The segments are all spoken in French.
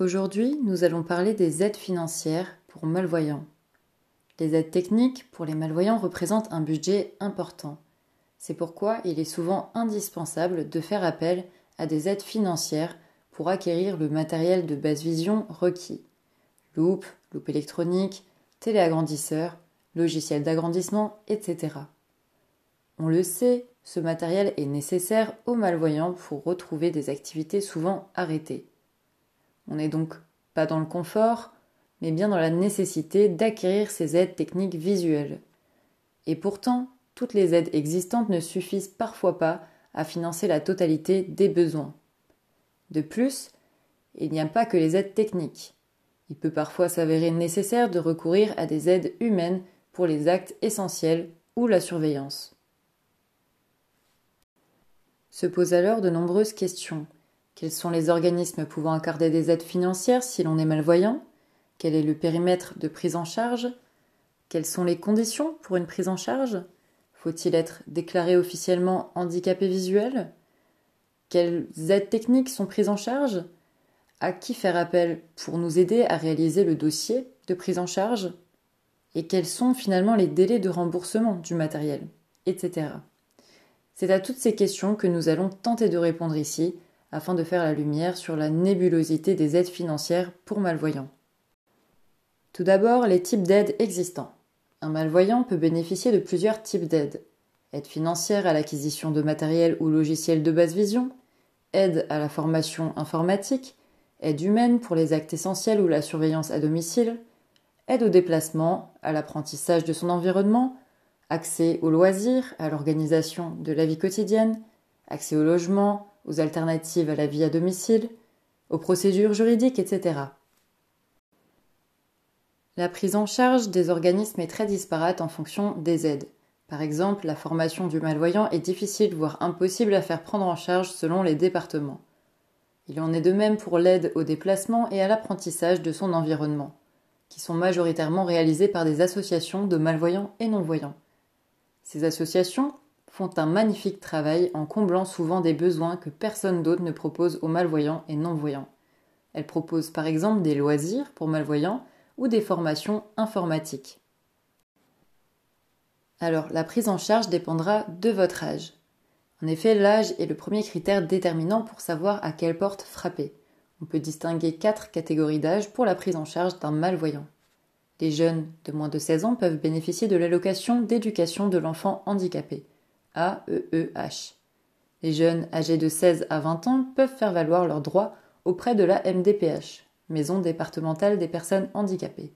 Aujourd'hui, nous allons parler des aides financières pour malvoyants. Les aides techniques pour les malvoyants représentent un budget important. C'est pourquoi il est souvent indispensable de faire appel à des aides financières pour acquérir le matériel de basse vision requis. Loupe, loupe électronique, téléagrandisseur, logiciel d'agrandissement, etc. On le sait, ce matériel est nécessaire aux malvoyants pour retrouver des activités souvent arrêtées. On n'est donc pas dans le confort, mais bien dans la nécessité d'acquérir ces aides techniques visuelles. Et pourtant, toutes les aides existantes ne suffisent parfois pas à financer la totalité des besoins. De plus, il n'y a pas que les aides techniques. Il peut parfois s'avérer nécessaire de recourir à des aides humaines pour les actes essentiels ou la surveillance. Se posent alors de nombreuses questions. Quels sont les organismes pouvant accorder des aides financières si l'on est malvoyant? Quel est le périmètre de prise en charge? Quelles sont les conditions pour une prise en charge? Faut-il être déclaré officiellement handicapé visuel? Quelles aides techniques sont prises en charge? À qui faire appel pour nous aider à réaliser le dossier de prise en charge? Et quels sont finalement les délais de remboursement du matériel Etc. C'est à toutes ces questions que nous allons tenter de répondre ici afin de faire la lumière sur la nébulosité des aides financières pour malvoyants. Tout d'abord, les types d'aides existants. Un malvoyant peut bénéficier de plusieurs types d'aides. Aide financière à l'acquisition de matériel ou logiciels de basse vision, aide à la formation informatique, aide humaine pour les actes essentiels ou la surveillance à domicile, aide au déplacement, à l'apprentissage de son environnement, accès aux loisirs, à l'organisation de la vie quotidienne, accès au logement, aux alternatives à la vie à domicile, aux procédures juridiques, etc. La prise en charge des organismes est très disparate en fonction des aides. Par exemple, la formation du malvoyant est difficile, voire impossible à faire prendre en charge selon les départements. Il en est de même pour l'aide au déplacement et à l'apprentissage de son environnement, qui sont majoritairement réalisés par des associations de malvoyants et non-voyants. Ces associations font un magnifique travail en comblant souvent des besoins que personne d'autre ne propose aux malvoyants et non-voyants. Elles proposent par exemple des loisirs pour malvoyants ou des formations informatiques. Alors, la prise en charge dépendra de votre âge. En effet, l'âge est le premier critère déterminant pour savoir à quelle porte frapper. On peut distinguer quatre catégories d'âge pour la prise en charge d'un malvoyant. Les jeunes de moins de 16 ans peuvent bénéficier de l'allocation d'éducation de l'enfant handicapé. AEEH. Les jeunes âgés de 16 à 20 ans peuvent faire valoir leurs droits auprès de la MDPH, Maison départementale des personnes handicapées.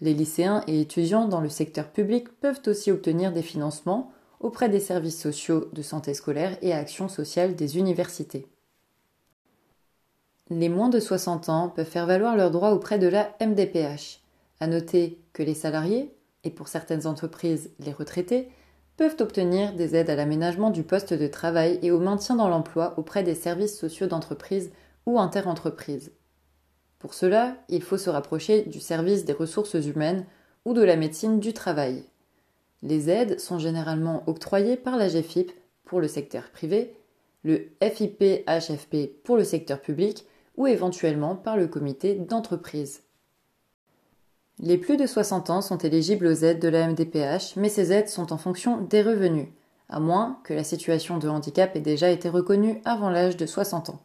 Les lycéens et étudiants dans le secteur public peuvent aussi obtenir des financements auprès des services sociaux de santé scolaire et action sociale des universités. Les moins de 60 ans peuvent faire valoir leurs droits auprès de la MDPH. À noter que les salariés, et pour certaines entreprises les retraités, peuvent obtenir des aides à l'aménagement du poste de travail et au maintien dans l'emploi auprès des services sociaux d'entreprise ou interentreprises. Pour cela, il faut se rapprocher du service des ressources humaines ou de la médecine du travail. Les aides sont généralement octroyées par la GFIP pour le secteur privé, le FIP-HFP pour le secteur public ou éventuellement par le comité d'entreprise. Les plus de 60 ans sont éligibles aux aides de la MDPH, mais ces aides sont en fonction des revenus, à moins que la situation de handicap ait déjà été reconnue avant l'âge de 60 ans.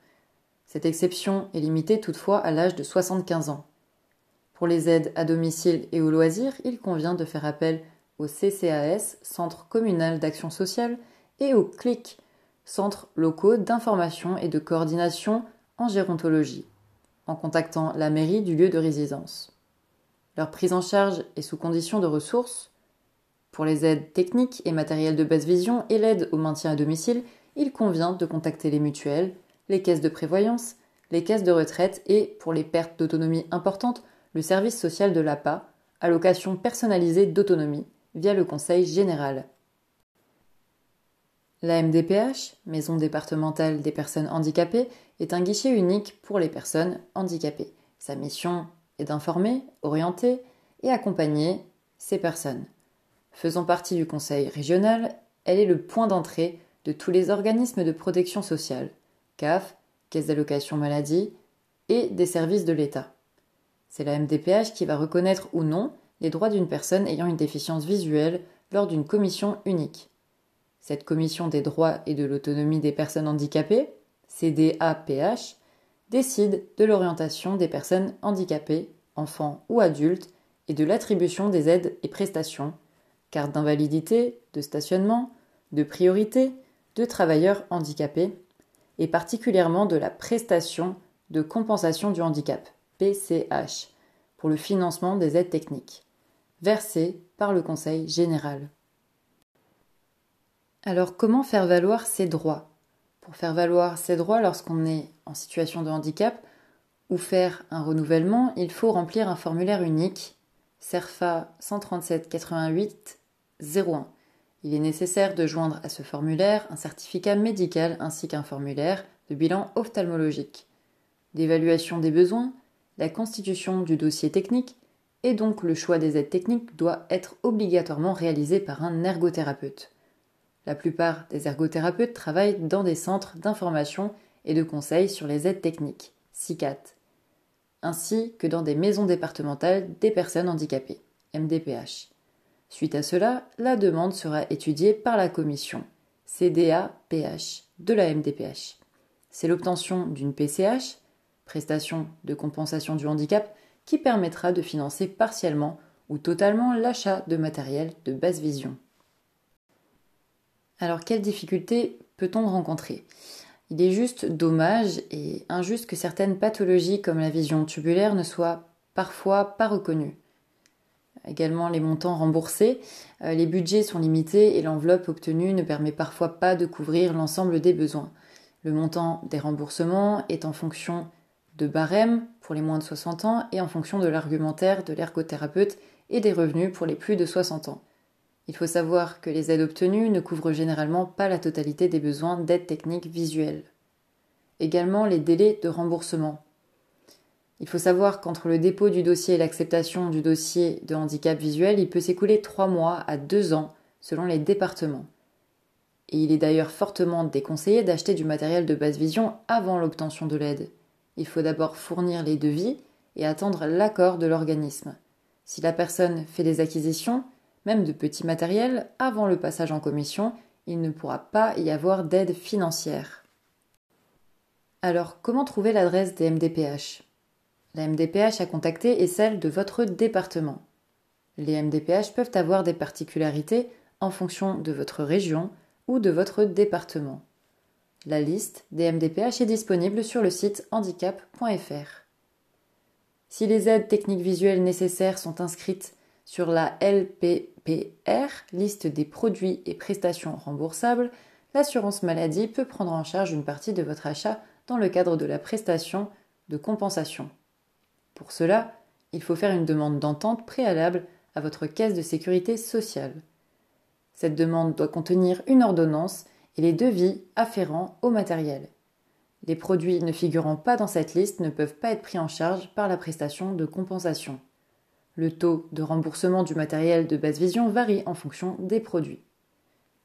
Cette exception est limitée toutefois à l'âge de 75 ans. Pour les aides à domicile et au loisir, il convient de faire appel au CCAS, Centre communal d'action sociale, et au CLIC, Centre locaux d'information et de coordination en gérontologie, en contactant la mairie du lieu de résidence. Leur prise en charge est sous condition de ressources. Pour les aides techniques et matérielles de basse vision et l'aide au maintien à domicile, il convient de contacter les mutuelles, les caisses de prévoyance, les caisses de retraite et, pour les pertes d'autonomie importantes, le service social de l'APA, allocation personnalisée d'autonomie, via le Conseil général. La MDPH, Maison départementale des personnes handicapées, est un guichet unique pour les personnes handicapées. Sa mission et d'informer, orienter et accompagner ces personnes. Faisant partie du conseil régional, elle est le point d'entrée de tous les organismes de protection sociale, CAF, Caisse d'allocation maladie, et des services de l'État. C'est la MDPH qui va reconnaître ou non les droits d'une personne ayant une déficience visuelle lors d'une commission unique. Cette commission des droits et de l'autonomie des personnes handicapées, CDAPH, décide de l'orientation des personnes handicapées, enfants ou adultes, et de l'attribution des aides et prestations, carte d'invalidité, de stationnement, de priorité, de travailleurs handicapés, et particulièrement de la prestation de compensation du handicap, PCH, pour le financement des aides techniques, versées par le Conseil général. Alors comment faire valoir ses droits? Pour faire valoir ses droits lorsqu'on est en situation de handicap ou faire un renouvellement, il faut remplir un formulaire unique, CERFA 137 88 01 il est nécessaire de joindre à ce formulaire un certificat médical ainsi qu'un formulaire de bilan ophtalmologique, d'évaluation des besoins, la constitution du dossier technique et donc le choix des aides techniques doit être obligatoirement réalisé par un ergothérapeute. La plupart des ergothérapeutes travaillent dans des centres d'information et de conseil sur les aides techniques, CICAT, ainsi que dans des maisons départementales des personnes handicapées, MDPH. Suite à cela, la demande sera étudiée par la commission CDA-PH de la MDPH. C'est l'obtention d'une PCH, prestation de compensation du handicap, qui permettra de financer partiellement ou totalement l'achat de matériel de basse vision. Alors quelles difficultés peut-on rencontrer? Il est juste dommage et injuste que certaines pathologies comme la vision tubulaire ne soient parfois pas reconnues également les montants remboursés. Euh, les budgets sont limités et l'enveloppe obtenue ne permet parfois pas de couvrir l'ensemble des besoins. Le montant des remboursements est en fonction de barème pour les moins de 60 ans et en fonction de l'argumentaire de l'ergothérapeute et des revenus pour les plus de 60 ans. Il faut savoir que les aides obtenues ne couvrent généralement pas la totalité des besoins d'aide technique visuelle. Également les délais de remboursement. Il faut savoir qu'entre le dépôt du dossier et l'acceptation du dossier de handicap visuel, il peut s'écouler trois mois à deux ans selon les départements. Et il est d'ailleurs fortement déconseillé d'acheter du matériel de basse vision avant l'obtention de l'aide. Il faut d'abord fournir les devis et attendre l'accord de l'organisme. Si la personne fait des acquisitions, même de petits matériels, avant le passage en commission, il ne pourra pas y avoir d'aide financière. Alors, comment trouver l'adresse des MDPH la MDPH à contacter est celle de votre département. Les MDPH peuvent avoir des particularités en fonction de votre région ou de votre département. La liste des MDPH est disponible sur le site handicap.fr. Si les aides techniques visuelles nécessaires sont inscrites sur la LPPR, liste des produits et prestations remboursables, l'assurance maladie peut prendre en charge une partie de votre achat dans le cadre de la prestation de compensation. Pour cela, il faut faire une demande d'entente préalable à votre caisse de sécurité sociale. Cette demande doit contenir une ordonnance et les devis afférents au matériel. Les produits ne figurant pas dans cette liste ne peuvent pas être pris en charge par la prestation de compensation. Le taux de remboursement du matériel de basse vision varie en fonction des produits.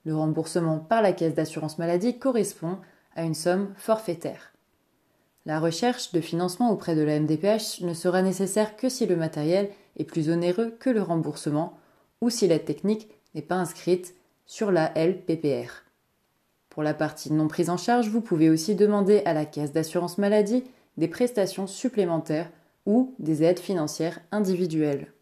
Le remboursement par la caisse d'assurance maladie correspond à une somme forfaitaire. La recherche de financement auprès de la MDPH ne sera nécessaire que si le matériel est plus onéreux que le remboursement ou si l'aide technique n'est pas inscrite sur la LPPR. Pour la partie non prise en charge, vous pouvez aussi demander à la caisse d'assurance maladie des prestations supplémentaires ou des aides financières individuelles.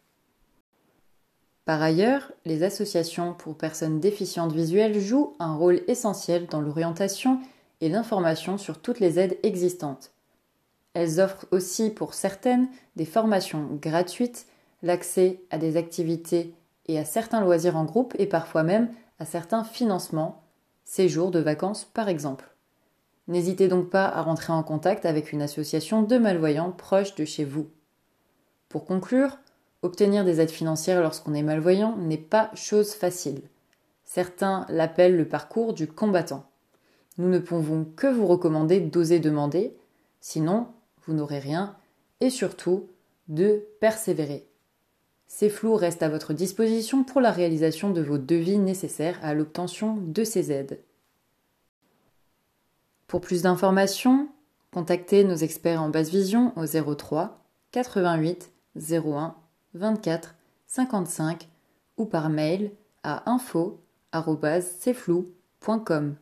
Par ailleurs, les associations pour personnes déficientes visuelles jouent un rôle essentiel dans l'orientation et l'information sur toutes les aides existantes. Elles offrent aussi pour certaines des formations gratuites, l'accès à des activités et à certains loisirs en groupe et parfois même à certains financements, séjours de vacances par exemple. N'hésitez donc pas à rentrer en contact avec une association de malvoyants proche de chez vous. Pour conclure, obtenir des aides financières lorsqu'on est malvoyant n'est pas chose facile. Certains l'appellent le parcours du combattant. Nous ne pouvons que vous recommander d'oser demander, sinon vous n'aurez rien, et surtout de persévérer. Ces flous restent à votre disposition pour la réalisation de vos devis nécessaires à l'obtention de ces aides. Pour plus d'informations, Contactez nos experts en basse vision au 03 88 01 24 55 ou par mail à info.cflou.com.